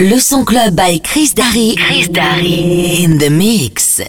Le son club by Chris Darry. Chris Darry in the mix.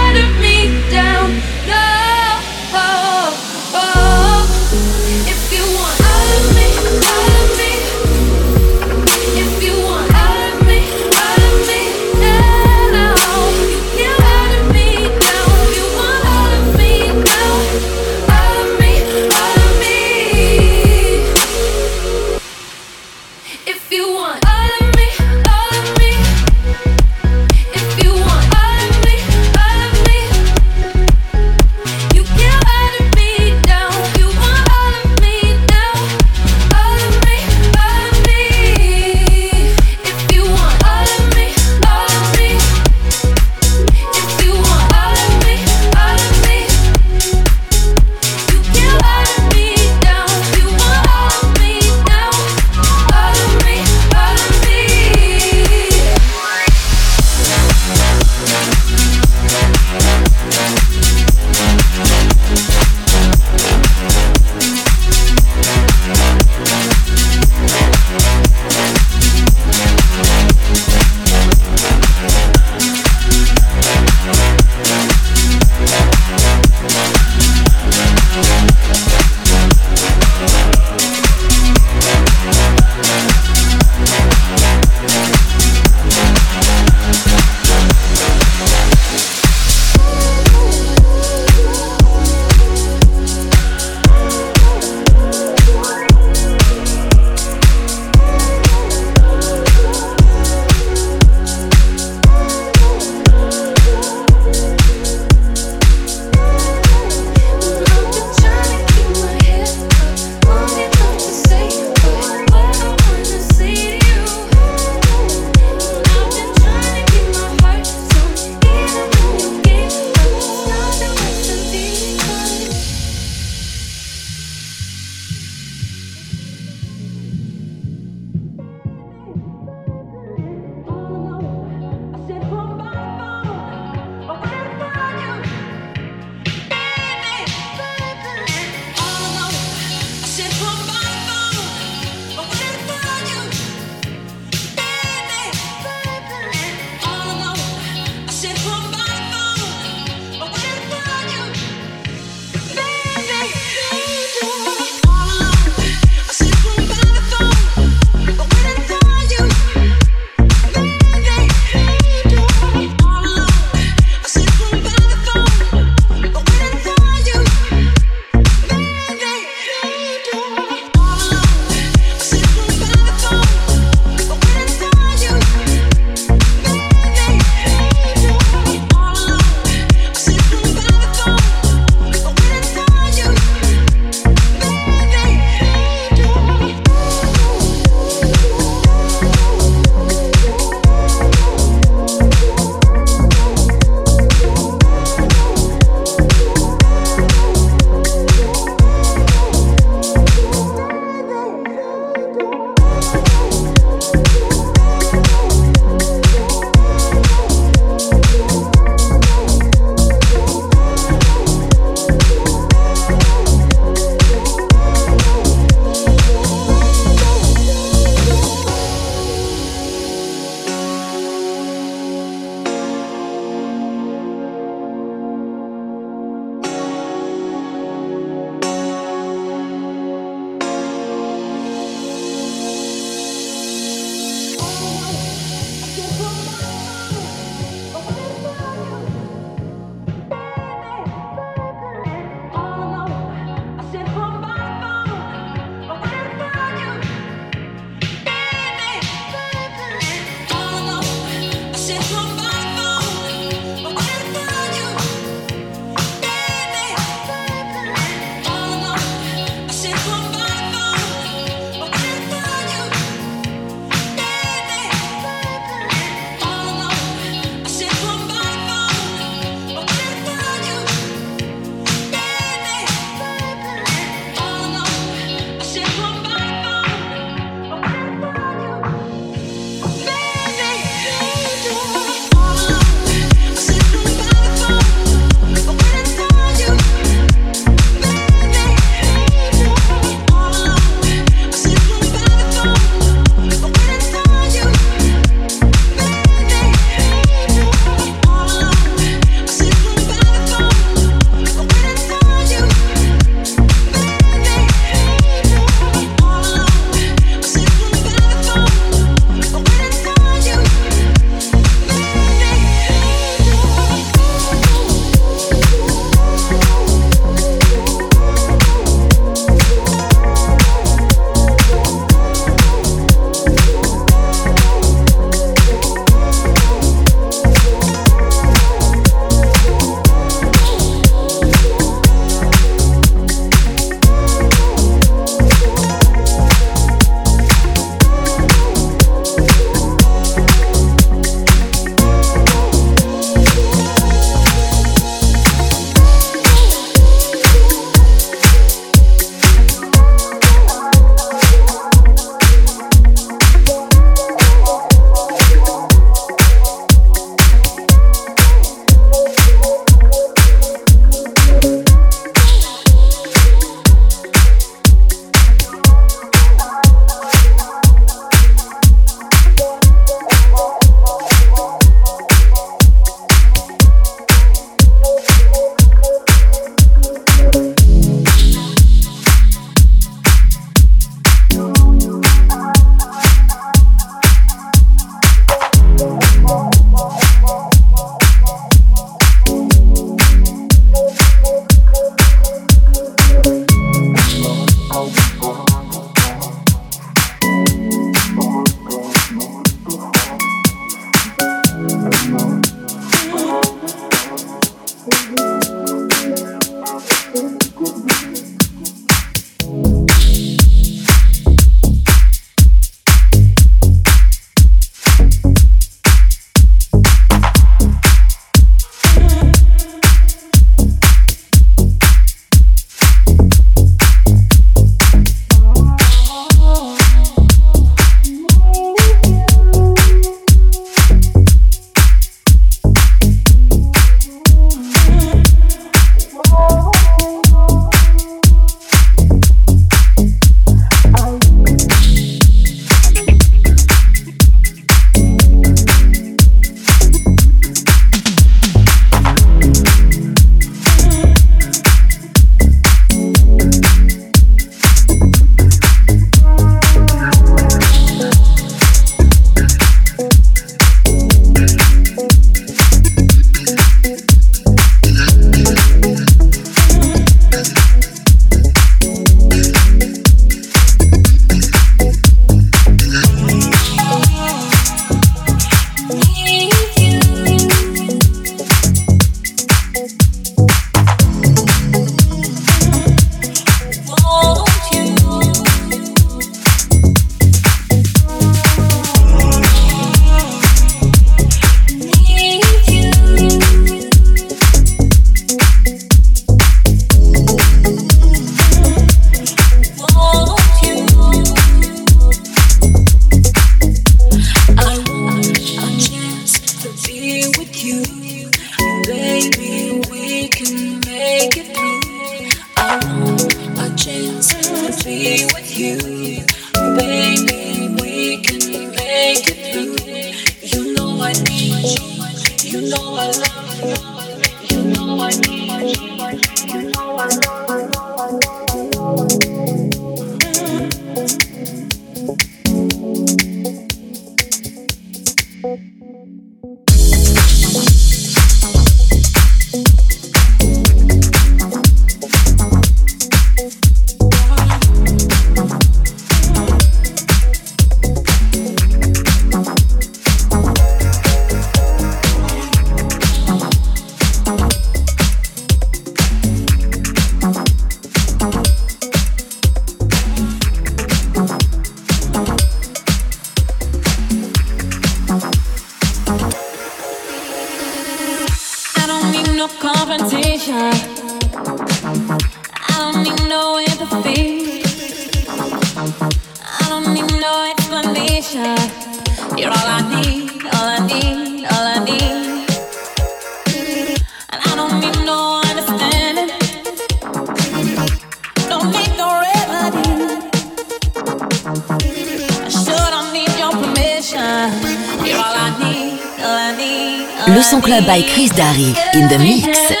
By Chris Darry in the mix.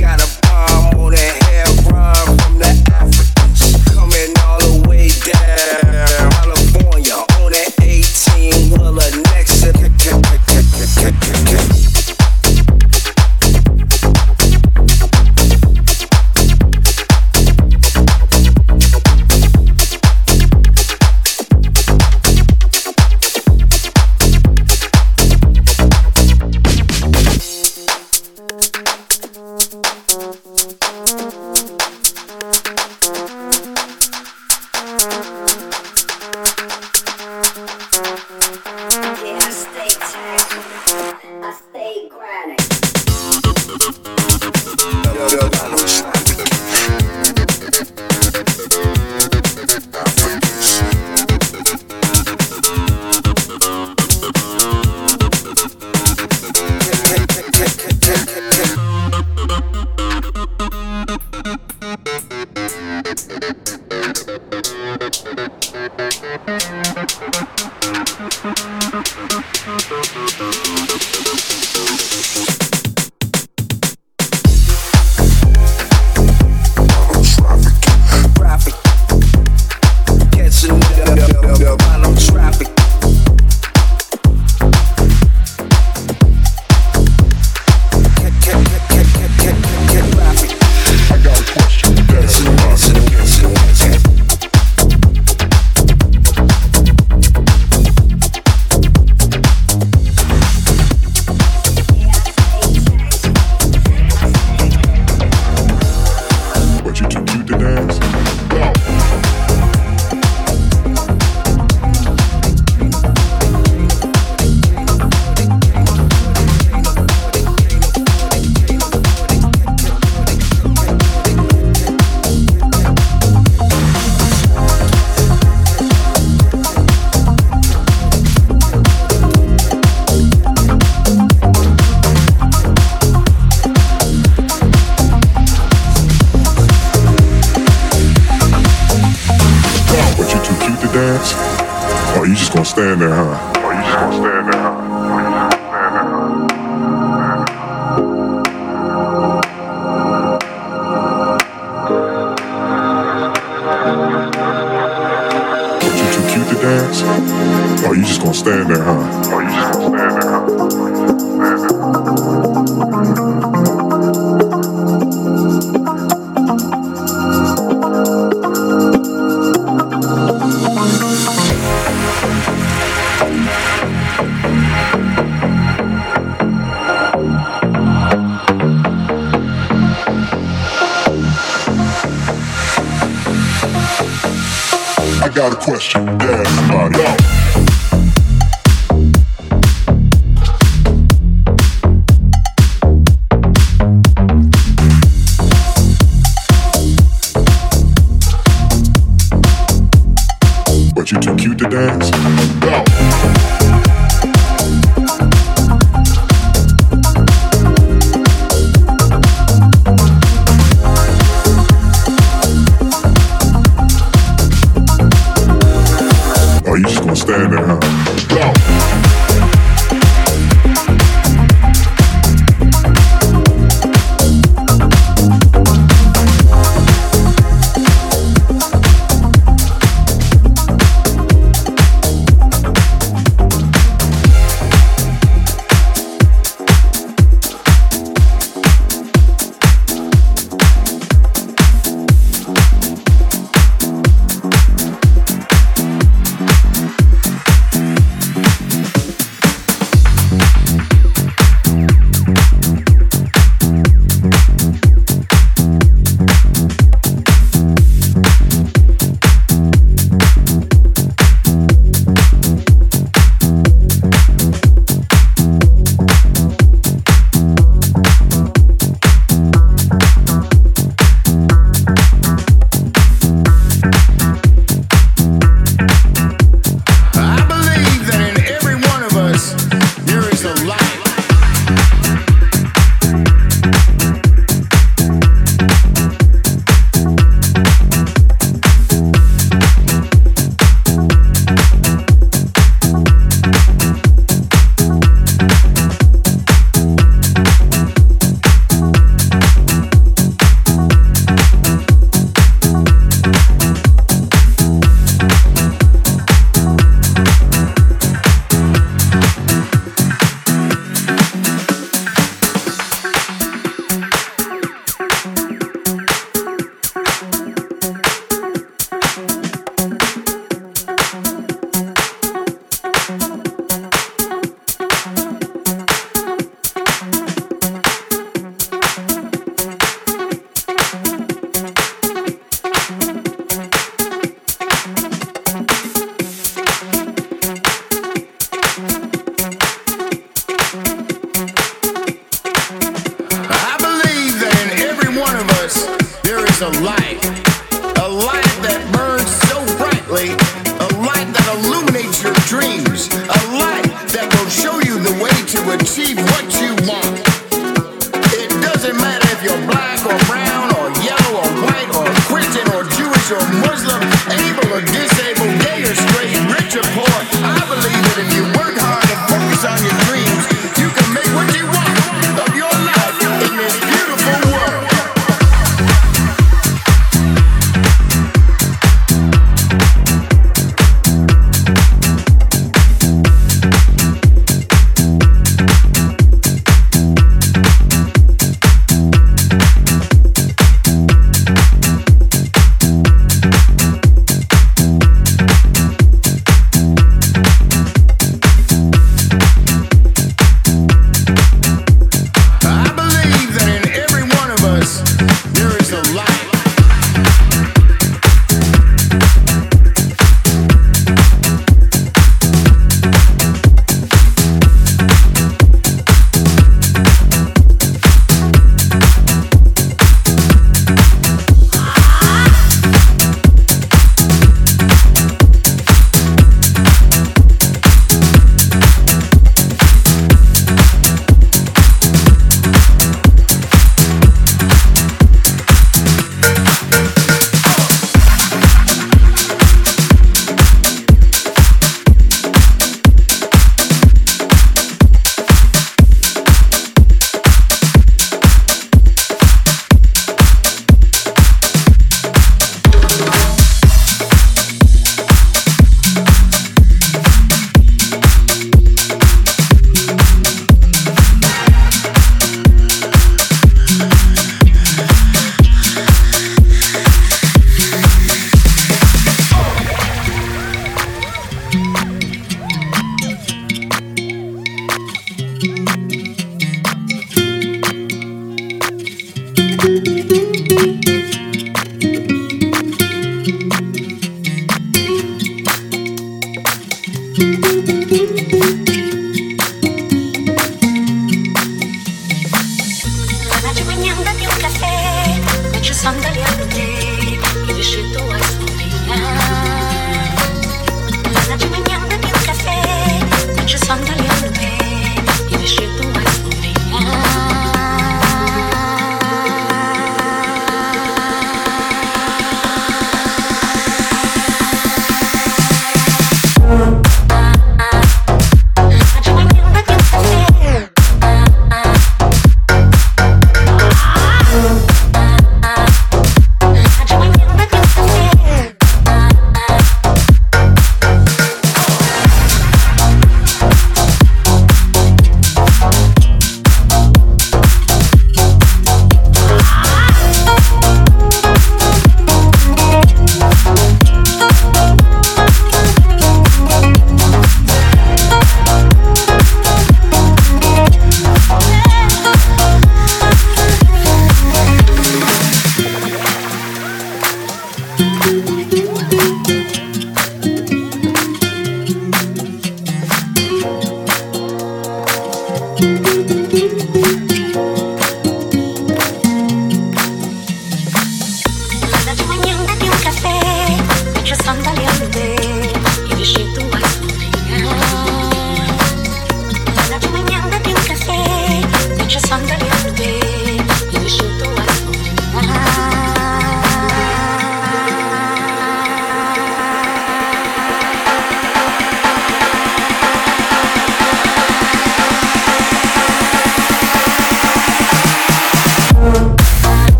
Got a question. Yeah, somebody. But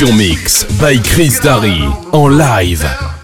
Mix by Chris Darry en live.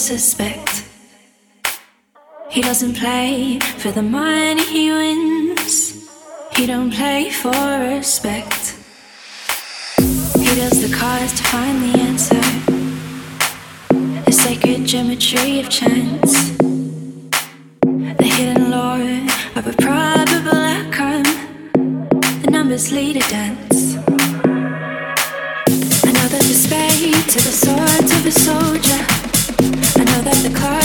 Suspect. He doesn't play for the money he wins. He don't play for respect. He does the cards to find the answer. The sacred geometry of chance. The hidden lore of a probable outcome. The numbers lead a dance Another display to the swords of a soldier.